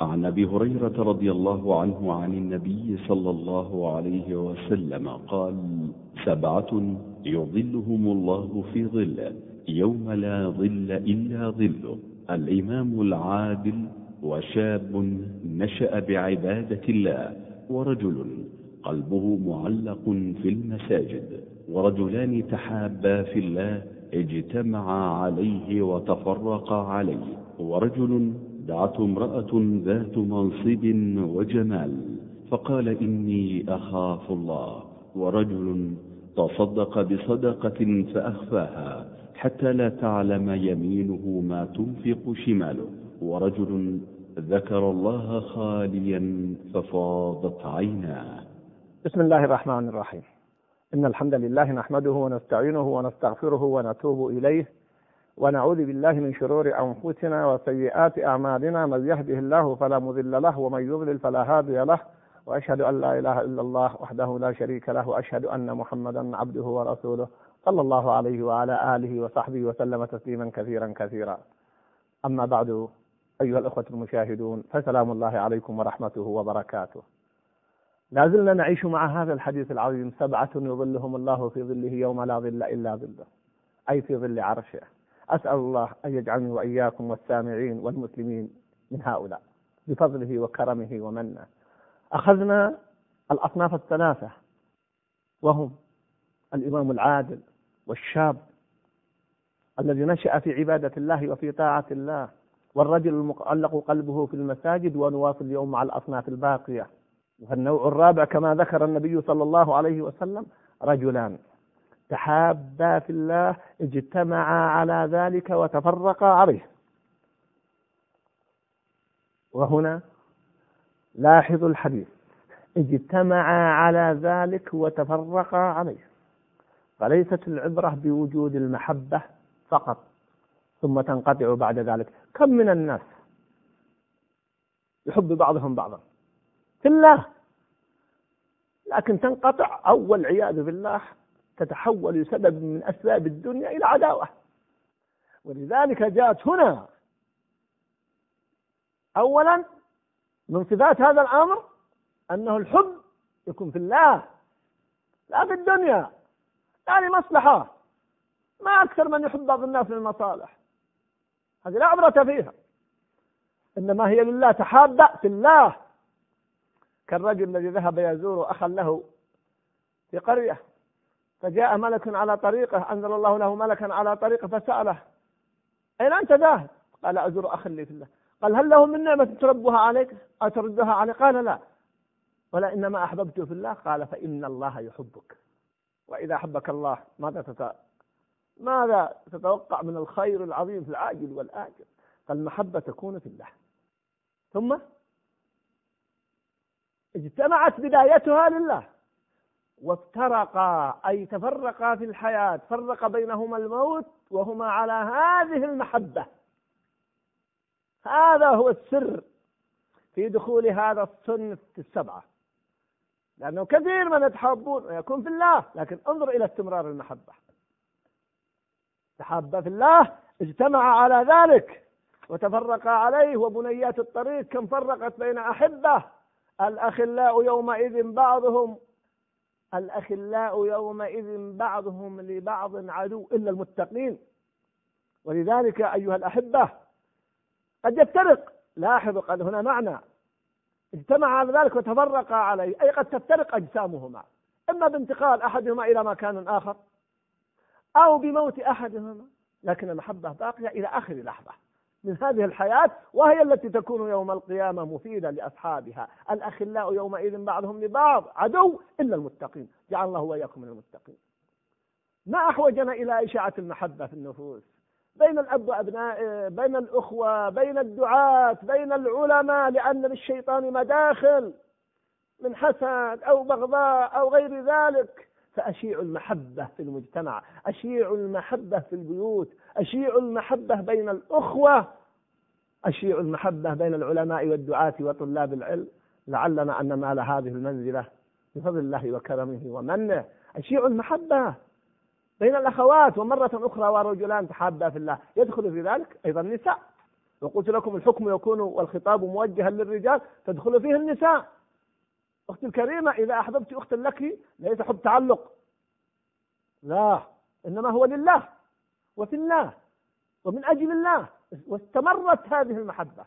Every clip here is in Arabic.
عن أبي هريرة رضي الله عنه عن النبي صلى الله عليه وسلم قال سبعة يظلهم الله في ظله يوم لا ظل إلا ظله الإمام العادل وشاب نشأ بعبادة الله ورجل قلبه معلق في المساجد ورجلان تحابا في الله اجتمعا عليه وتفرقا عليه ورجل دعته امرأة ذات منصب وجمال فقال إني أخاف الله. ورجل تصدق بصدقة فأخفاها حتى لا تعلم يمينه ما تنفق شماله. ورجل ذكر الله خاليا ففاضت عيناه. بسم الله الرحمن الرحيم. إن الحمد لله نحمده ونستعينه ونستغفره ونتوب إليه. ونعوذ بالله من شرور أنفسنا وسيئات أعمالنا من يهده الله فلا مضل له ومن يضلل فلا هادي له وأشهد أن لا إله إلا الله وحده لا شريك له وأشهد أن محمدا عبده ورسوله صلى الله عليه وعلى آله وصحبه وسلم تسليما كثيرا كثيرا. أما بعد أيها الأخوة المشاهدون فسلام الله عليكم ورحمته وبركاته. لا زلنا نعيش مع هذا الحديث العظيم سبعة يظلهم الله في ظله يوم لا ظل إلا ظله أي في ظل عرشه. أسأل الله أن يجعلني وإياكم والسامعين والمسلمين من هؤلاء بفضله وكرمه ومنه. أخذنا الأصناف الثلاثة وهم الإمام العادل والشاب الذي نشأ في عبادة الله وفي طاعة الله والرجل المعلق قلبه في المساجد ونواصل اليوم مع الأصناف الباقية. والنوع الرابع كما ذكر النبي صلى الله عليه وسلم رجلان. تحابا في الله اجتمعا على ذلك وتفرقا عليه. وهنا لاحظوا الحديث. اجتمعا على ذلك وتفرقا عليه. فليست العبرة بوجود المحبة فقط ثم تنقطع بعد ذلك. كم من الناس يحب بعضهم بعضا؟ في الله. لكن تنقطع أو والعياذ بالله تتحول سبب من أسباب الدنيا إلى عداوة. ولذلك جاءت هنا أولا من صفات هذا الأمر أنه الحب يكون في الله لا في الدنيا لا لمصلحة ما أكثر من يحب بعض الناس للمصالح هذه لا عبرة فيها. إنما هي لله تحابة في الله. كالرجل الذي ذهب يزور أخا له في قرية. فجاء ملك على طريقه أنزل الله له ملكا على طريقه فسأله أين أنت ذاهب؟ قال أزور أخا لي في الله. قال هل له من نعمة تربها عليك؟ أو تردها عليك؟ قال لا. ولا إنما أحببته في الله؟ قال فإن الله يحبك. وإذا أحبك الله ماذا تت... ماذا تتوقع من الخير العظيم في العاجل والآجل؟ فالمحبة تكون في الله. ثم؟ اجتمعت بدايتها لله. وافترقا أي تفرقا في الحياة فرق بينهما الموت وهما على هذه المحبة. هذا هو السر في دخول هذا الصنف السبعة. لأنه كثير من يتحابون ويكون في الله لكن انظر إلى استمرار المحبة. تحابا في الله اجتمع على ذلك وتفرقا عليه وبنيات الطريق كم فرقت بين أحبة الأخلاء يومئذ بعضهم الأخلاء يومئذ بعضهم لبعض عدو إلا المتقين. ولذلك أيها الأحبة قد يفترق. لاحظوا قد هنا معنى. اجتمع على ذلك وتفرقا عليه. أي قد تفترق أجسامهما. إما بانتقال أحدهما إلى مكان آخر أو بموت أحدهما. لكن المحبة باقية إلى آخر لحظة. من هذه الحياة وهي التي تكون يوم القيامة مفيدة لأصحابها. الأخلاء يومئذ بعضهم لبعض عدو إلا المتقين. جعل الله وإياكم من المتقين. ما أحوجنا إلى إشاعة المحبة في النفوس؟ بين الأب وأبنائه بين الأخوة بين الدعاة بين العلماء لأن للشيطان مداخل. من حسد أو بغضاء أو غير ذلك. فأشيعوا المحبة في المجتمع أشيعوا المحبة في البيوت. أشيعوا المحبة بين الأخوة أشيعوا المحبة بين العلماء والدعاة وطلاب العلم لعلنا أن ننال هذه المنزلة بفضل الله وكرمه ومنه. أشيعوا المحبة بين الأخوات ومرة أخرى ورجلان تحابا في الله. يدخل في ذلك أيضا النساء. وقلت لكم الحكم يكون والخطاب موجها للرجال تدخل فيه النساء. أختي الكريمة إذا أحببت أختا لك ليس حب تعلق. لا إنما هو لله. وفي الله ومن أجل الله. واستمرت هذه المحبة.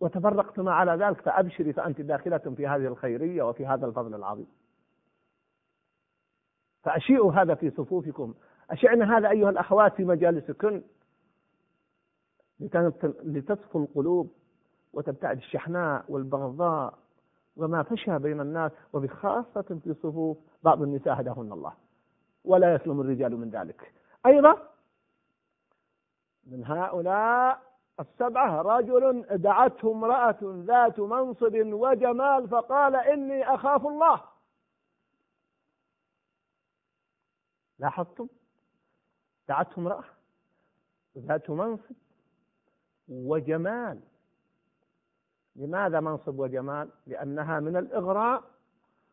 وتفرقتما على ذلك فأبشري فأنت داخلة في هذه الخيرية وفي هذا الفضل العظيم. فأشيئوا هذا في صفوفكم. أشعنا هذا أيها الأخوات في مجالسكن. لتصفو القلوب وتبتعد الشحناء والبغضاء وما فشى بين الناس وبخاصة في صفوف بعض النساء هداهن الله. ولا يسلم الرجال من ذلك. أيضا من هؤلاء السبعة رجل دعته امرأة ذات منصب وجمال فقال إني أخاف الله. لاحظتم؟ دعته امرأة ذات منصب وجمال. لماذا منصب وجمال؟ لأنها من الإغراء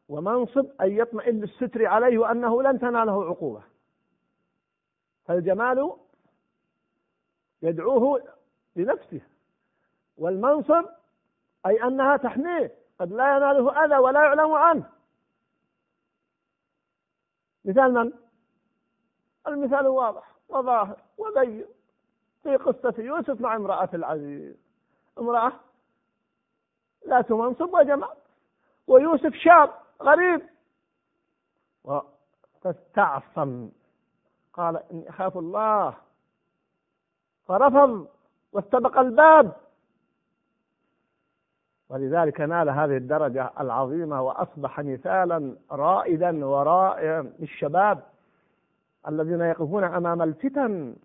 ومنصب أن يطمئن للستر عليه وأنه لن تناله عقوبة. فالجمال يدعوه لنفسه. والمنصب أي أنها تحميه قد لا يناله أذى ولا يعلم عنه. مثال من؟ المثال واضح وظاهر وبين. في قصة يوسف مع امرأة العزيز. امرأة ذات منصب وجمال ويوسف شاب غريب. فاستعصم قال إني أخاف الله. فرفض واستبق الباب. ولذلك نال هذه الدرجة العظيمة وأصبح مثالا رائدا ورائعا للشباب الذين يقفون أمام الفتن.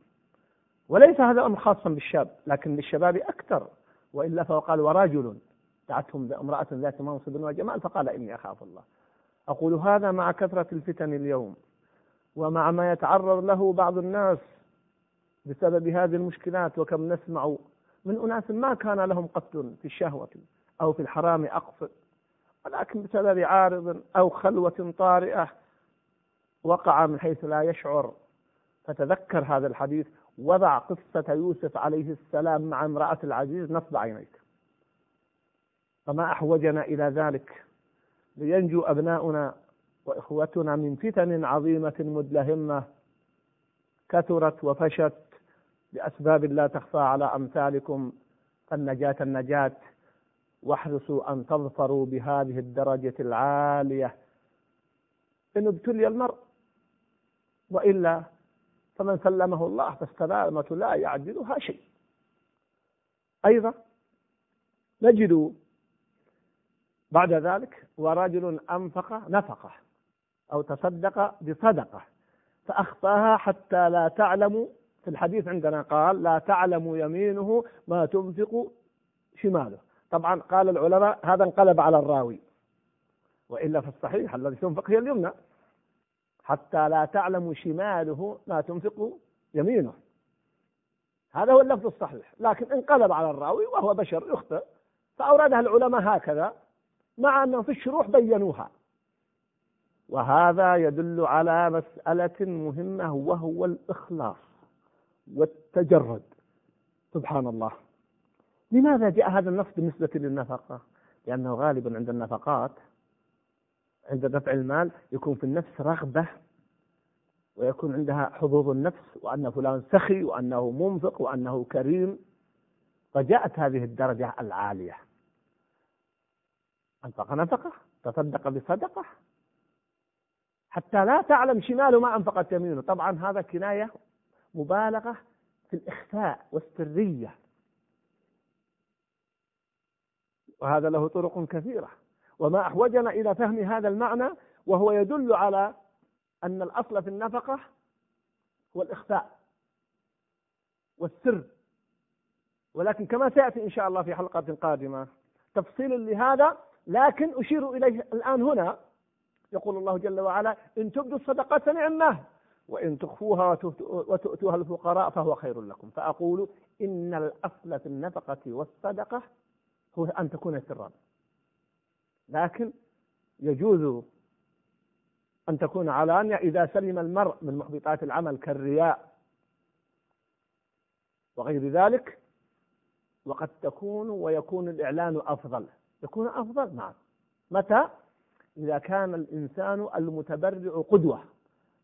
وليس هذا الأمر خاصا بالشاب لكن للشباب أكثر وإلا فهو قال ورجل. دعتهم امرأة ذات منصب وجمال فقال إني أخاف الله. أقول هذا مع كثرة الفتن اليوم ومع ما يتعرض له بعض الناس. بسبب هذه المشكلات وكم نسمع من أناس ما كان لهم قتل في الشهوة أو في الحرام أقصد ولكن بسبب عارض أو خلوة طارئة وقع من حيث لا يشعر. فتذكر هذا الحديث وضع قصة يوسف عليه السلام مع امرأة العزيز نصب عينيك. فما أحوجنا إلى ذلك. لينجو أبناؤنا وإخوتنا من فتن عظيمة مدلهمة كثرت وفشت لأسباب لا تخفى على أمثالكم فالنجاة النجاة واحرصوا أن تظفروا بهذه الدرجة العالية. إن ابتلي المرء وإلا فمن سلمه الله فالسلامة لا يعدلها شيء. أيضا نجد بعد ذلك ورجل أنفق نفقة أو تصدق بصدقة فأخفاها حتى لا تعلم في الحديث عندنا قال لا تعلم يمينه ما تنفق شماله. طبعا قال العلماء هذا انقلب على الراوي وإلا في الصحيح الذي تنفق هي اليمنى. حتى لا تعلم شماله ما تنفق يمينه. هذا هو اللفظ الصحيح لكن انقلب على الراوي وهو بشر يخطئ فأوردها العلماء هكذا مع أنهم في الشروح بينوها. وهذا يدل على مسألة مهمة وهو الإخلاص. والتجرد. سبحان الله. لماذا جاء هذا النص بالنسبة للنفقة؟ لأنه غالبا عند النفقات عند دفع المال يكون في النفس رغبة ويكون عندها حظوظ النفس وأن فلان سخي وأنه منفق وأنه كريم. فجاءت هذه الدرجة العالية. أنفق نفقة تصدق بصدقة. حتى لا تعلم شماله ما أنفقت يمينه. طبعا هذا كناية مبالغة في الإخفاء والسرية. وهذا له طرق كثيرة. وما أحوجنا إلى فهم هذا المعنى وهو يدل على أن الأصل في النفقة هو الإخفاء والسر. ولكن كما سيأتي إن شاء الله في حلقة قادمة تفصيل لهذا لكن أشير إليه الآن هنا. يقول الله جل وعلا إن تبدوا الصدقات فنعمه وإن تخفوها وتؤتوها الفقراء فهو خير لكم. فأقول إن الأصل في النفقة والصدقة هو أن تكون سرا. لكن يجوز أن تكون علانية إذا سلم المرء من محبطات العمل كالرياء وغير ذلك وقد تكون ويكون الإعلان أفضل. يكون أفضل نعم. متى؟ إذا كان الإنسان المتبرع قدوة.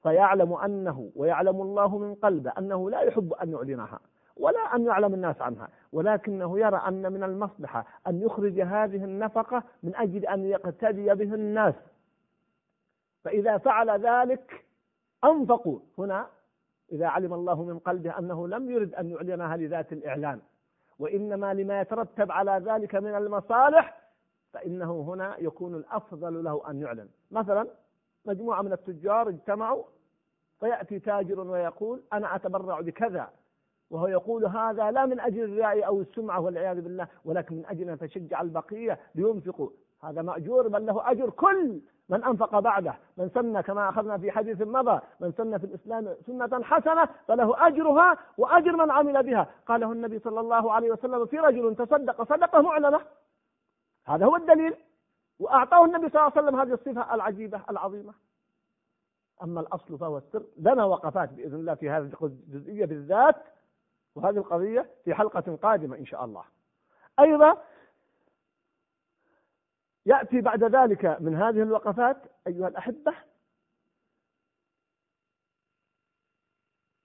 فيعلم أنه ويعلم الله من قلبه أنه لا يحب أن يعلنها ولا أن يعلم الناس عنها ولكنه يرى أن من المصلحة أن يخرج هذه النفقة من أجل أن يقتدي به الناس. فإذا فعل ذلك أنفقوا. هنا إذا علم الله من قلبه أنه لم يرد أن يعلنها لذات الإعلان وإنما لما يترتب على ذلك من المصالح فإنه هنا يكون الأفضل له أن يعلن. مثلا مجموعة من التجار اجتمعوا فيأتي تاجر ويقول أنا أتبرع بكذا وهو يقول هذا لا من أجل الرياء أو السمعة والعياذ بالله ولكن من أجل أن تشجع البقية لينفقوا. هذا مأجور بل له أجر كل من أنفق بعده. من سن كما أخذنا في حديث مضى من سن في الإسلام سنة حسنة فله أجرها وأجر من عمل بها. قاله النبي صلى الله عليه وسلم في رجل تصدق صدقة معلنة. هذا هو الدليل. وأعطاه النبي صلى الله عليه وسلم هذه الصفة العجيبة العظيمة. أما الأصل فهو السر لنا وقفات بإذن الله في هذه الجزئية بالذات وهذه القضية في حلقة قادمة إن شاء الله. أيضا يأتي بعد ذلك من هذه الوقفات أيها الأحبة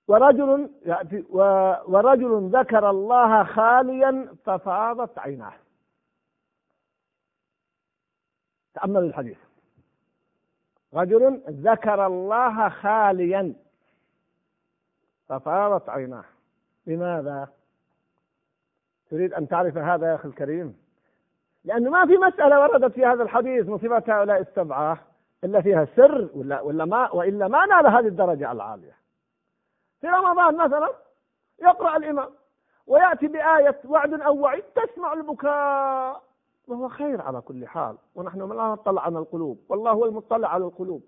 ورجل يأتي ورجل ذكر الله خاليا ففاضت عيناه. تأملوا الحديث. رجل ذكر الله خاليا ففاضت عيناه لماذا؟ تريد أن تعرف هذا يا أخي الكريم لأنه ما في مسألة وردت في هذا الحديث من صفات هؤلاء السبعة إلا فيها سر ولا ولا ما وإلا ما نال هذه الدرجة العالية. في رمضان مثلا يقرأ الإمام ويأتي بآية وعد أو وعيد تسمع البكاء وهو خير على كل حال. ونحن لا نطلع على القلوب. والله هو المطلع على القلوب.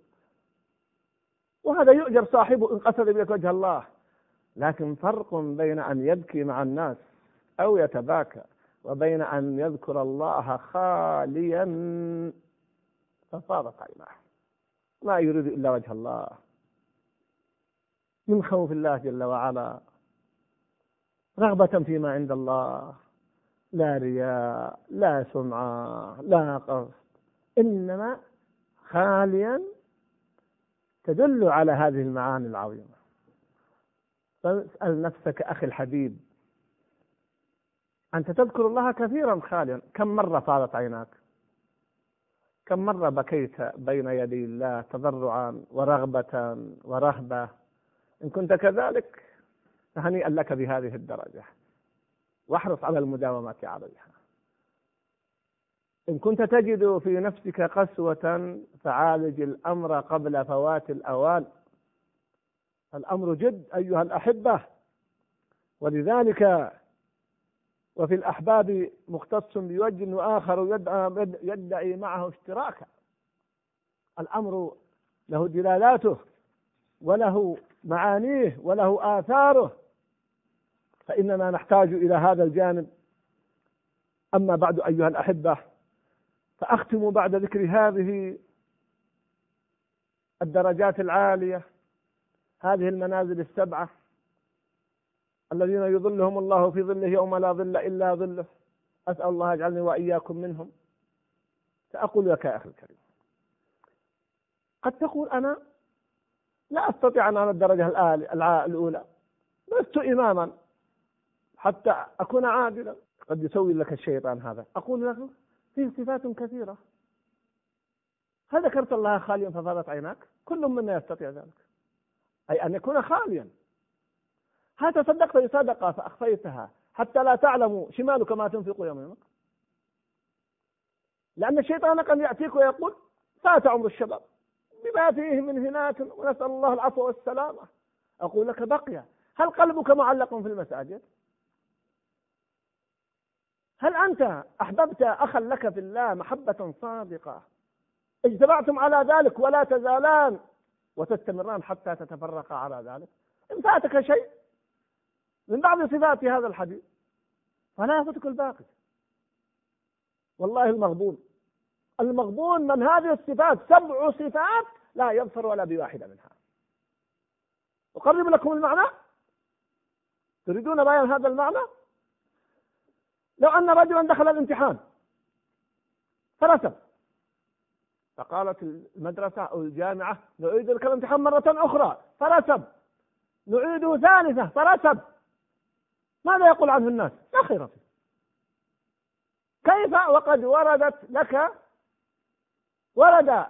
وهذا يؤجر صاحبه إن قصد بك وجه الله. لكن فرق بين أن يبكي مع الناس أو يتباكى وبين أن يذكر الله خاليا ففاضت عيناه ما يريد إلا وجه الله. من خوف الله جل وعلا. رغبة فيما عند الله. لا رياء لا سمعة لا قصد إنما خاليا تدل على هذه المعاني العظيمة. فاسأل نفسك أخي الحبيب أنت تذكر الله كثيرا خاليا. كم مرة فاضت عيناك؟ كم مرة بكيت بين يدي الله تضرعا ورغبة ورهبة؟ إن كنت كذلك فهنيئا لك بهذه الدرجة. واحرص على المداومة عليها. إن كنت تجد في نفسك قسوة فعالج الأمر قبل فوات الأوان. الأمر جد أيها الأحبة. ولذلك وفي الأحباب مختص بوجه وآخر يدعي معه اشتراكا. الأمر له دلالاته وله معانيه وله آثاره. فإننا نحتاج إلى هذا الجانب. أما بعد أيها الأحبة فأختم بعد ذكر هذه الدرجات العالية هذه المنازل السبعة الذين يظلهم الله في ظله يوم لا ظل إلا ظله. أسأل الله يجعلني وإياكم منهم. سأقول لك يا أخي الكريم قد تقول أنا لا أستطيع أن أنا الدرجة الأولى لست إماما. حتى أكون عادلا. قد يسوي لك الشيطان هذا. أقول لك فيه صفات كثيرة. هل ذكرت الله خاليا ففاضت عيناك؟ كل منا يستطيع ذلك. أي أن يكون خاليا. هل تصدقت بصدقة فأخفيتها. حتى لا تعلموا شمالك ما تنفق يمينك. لأن الشيطان قد يأتيك ويقول فات عمر الشباب. بما فيه من هناك ونسأل الله العفو والسلامة. أقول لك بقي. هل قلبك معلق في المساجد؟ هل أنت أحببت أخا لك في الله محبة صادقة؟ اجتمعتم على ذلك ولا تزالان وتستمران حتى تتفرقا على ذلك. إن فاتك شيء من بعض صفات هذا الحديث فلا يفوتك الباقي. والله المغبون. المغبون من هذه الصفات سبع صفات لا يظفر ولا بواحدة منها. أقرب لكم المعنى؟ تريدون بيان هذا المعنى؟ لو أن رجلا دخل الامتحان. فرسب فقالت المدرسة أو الجامعة نعيد لك الامتحان مرة أخرى. فرسب نعيده ثالثة. فرسب ماذا يقول عنه الناس؟ لا خير فيه. كيف وقد وردت لك؟ ورد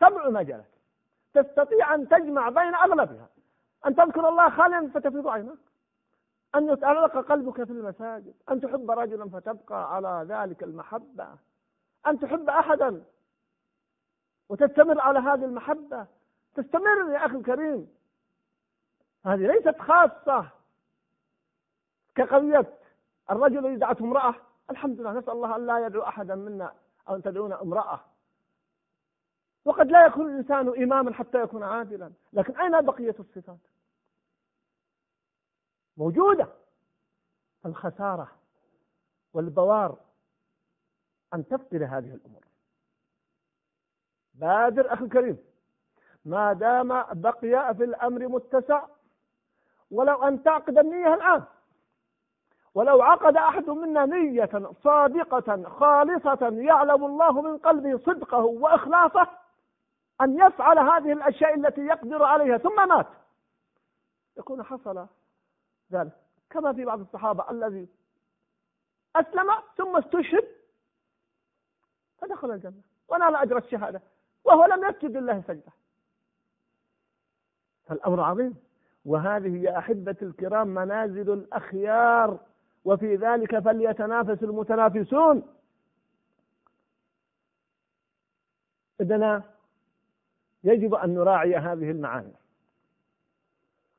سبع مجالات تستطيع أن تجمع بين أغلبها. أن تذكر الله خاليا فتفيض عينك أن يتعلق قلبك في المساجد أن تحب رجلا فتبقى على ذلك المحبة أن تحب أحدا وتستمر على هذه المحبة. تستمر يا أخي الكريم. هذه ليست خاصة كقضية الرجل الذي دعته امرأة. الحمد لله نسأل الله أن لا يدعو أحدا منا أو أن تدعون امرأة. وقد لا يكون الإنسان إماما حتى يكون عادلا. لكن أين بقية الصفات؟ موجودة. الخسارة والبوار أن تفقد هذه الأمور. بادر أخي الكريم ما دام بقي في الأمر متسع ولو أن تعقد النية الآن ولو عقد أحد منا نية صادقة خالصة يعلم الله من قلبه صدقه وإخلاصه أن يفعل هذه الأشياء التي يقدر عليها ثم مات. يكون حصل ذلك. كما في بعض الصحابة الذي أسلم ثم استشهد فدخل الجنة ونال أجر الشهادة وهو لم يسجد لله سجدة. فالأمر عظيم. وهذه يا أحبة الكرام منازل الأخيار وفي ذلك فليتنافس المتنافسون. إذن يجب أن نراعي هذه المعاني.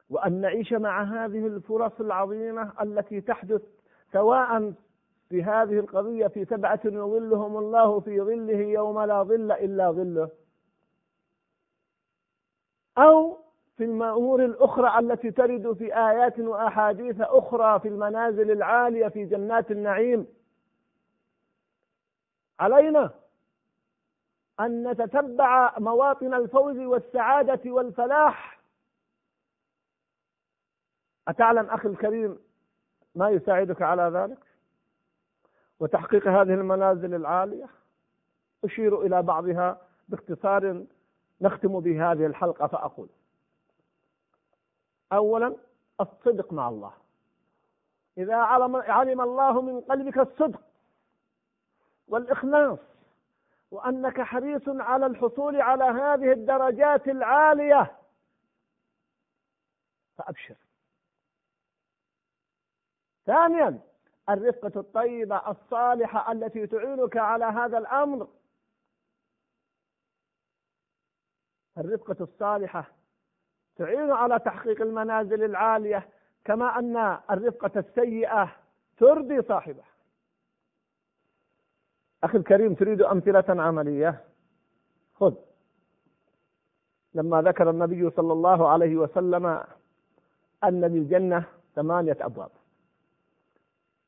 وأن نعيش مع هذه الفرص العظيمة التي تحدث سواء في هذه القضية في سبعة يظلهم الله في ظله يوم لا ظل إلا ظله. أو في الأمور الأخرى التي ترد في آيات وأحاديث أخرى في المنازل العالية في جنات النعيم. علينا أن نتتبع مواطن الفوز والسعادة والفلاح أتعلم أخي الكريم ما يساعدك على ذلك؟ وتحقيق هذه المنازل العالية؟ أشير إلى بعضها باختصار نختم بهذه الحلقة فأقول. أولا الصدق مع الله. إذا علم, علم الله من قلبك الصدق والإخلاص وأنك حريص على الحصول على هذه الدرجات العالية فأبشر ثانيا الرفقة الطيبة الصالحة التي تعينك على هذا الأمر. الرفقة الصالحة تعين على تحقيق المنازل العالية كما أن الرفقة السيئة ترضي صاحبه أخي الكريم تريد أمثلة عملية؟ خذ. لما ذكر النبي صلى الله عليه وسلم أن للجنة ثمانية أبواب.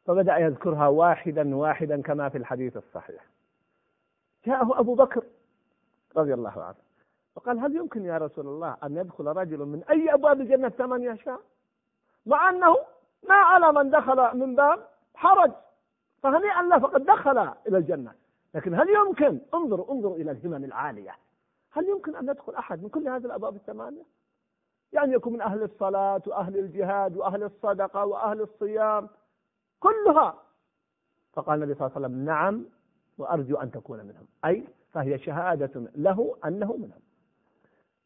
فبدأ يذكرها واحدا واحدا كما في الحديث الصحيح. جاءه أبو بكر رضي الله عنه فقال هل يمكن يا رسول الله أن يدخل رجل من أي أبواب الجنة ثمانية شاء مع أنه ما على من دخل من باب حرج فهنيئا له فقد دخل إلى الجنة. لكن هل يمكن؟ انظروا انظروا إلى الهمم العالية. هل يمكن أن يدخل أحد من كل هذه الأبواب الثمانية؟ يعني يكون من أهل الصلاة وأهل الجهاد وأهل الصدقة وأهل الصيام كلها. فقال النبي صلى الله عليه وسلم نعم وأرجو أن تكون منهم. أي فهي شهادة له أنه منهم.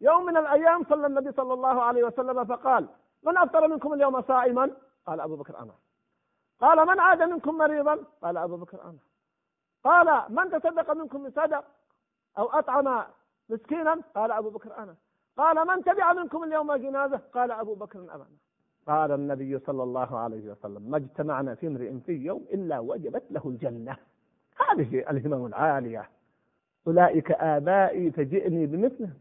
يوم من الأيام صلى النبي صلى الله عليه وسلم فقال من أفطر منكم اليوم صائما؟ قال أبو بكر أنا قال من عاد منكم مريضا؟ قال أبو بكر أنا قال من تصدق منكم بصدق أو أطعم مسكينا؟ قال أبو بكر أنا قال من تبع منكم اليوم جنازة؟ قال أبو بكر أنا قال النبي صلى الله عليه وسلم ما اجتمعنا في امرئ في يوم إلا وجبت له الجنة. هذه الهمم العالية أولئك آبائي فجئني بمثلهم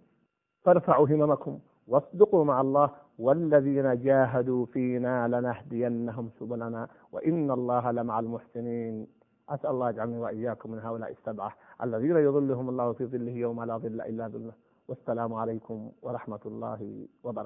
فارفعوا هممكم واصدقوا مع الله والذين جاهدوا فينا لنهدينهم سبلنا وإن الله لمع المحسنين. أسأل الله يجعلني وإياكم من هؤلاء السبعة الذين يظلهم الله في ظله يوم لا ظل إلا ظله. والسلام عليكم ورحمة الله وبركاته.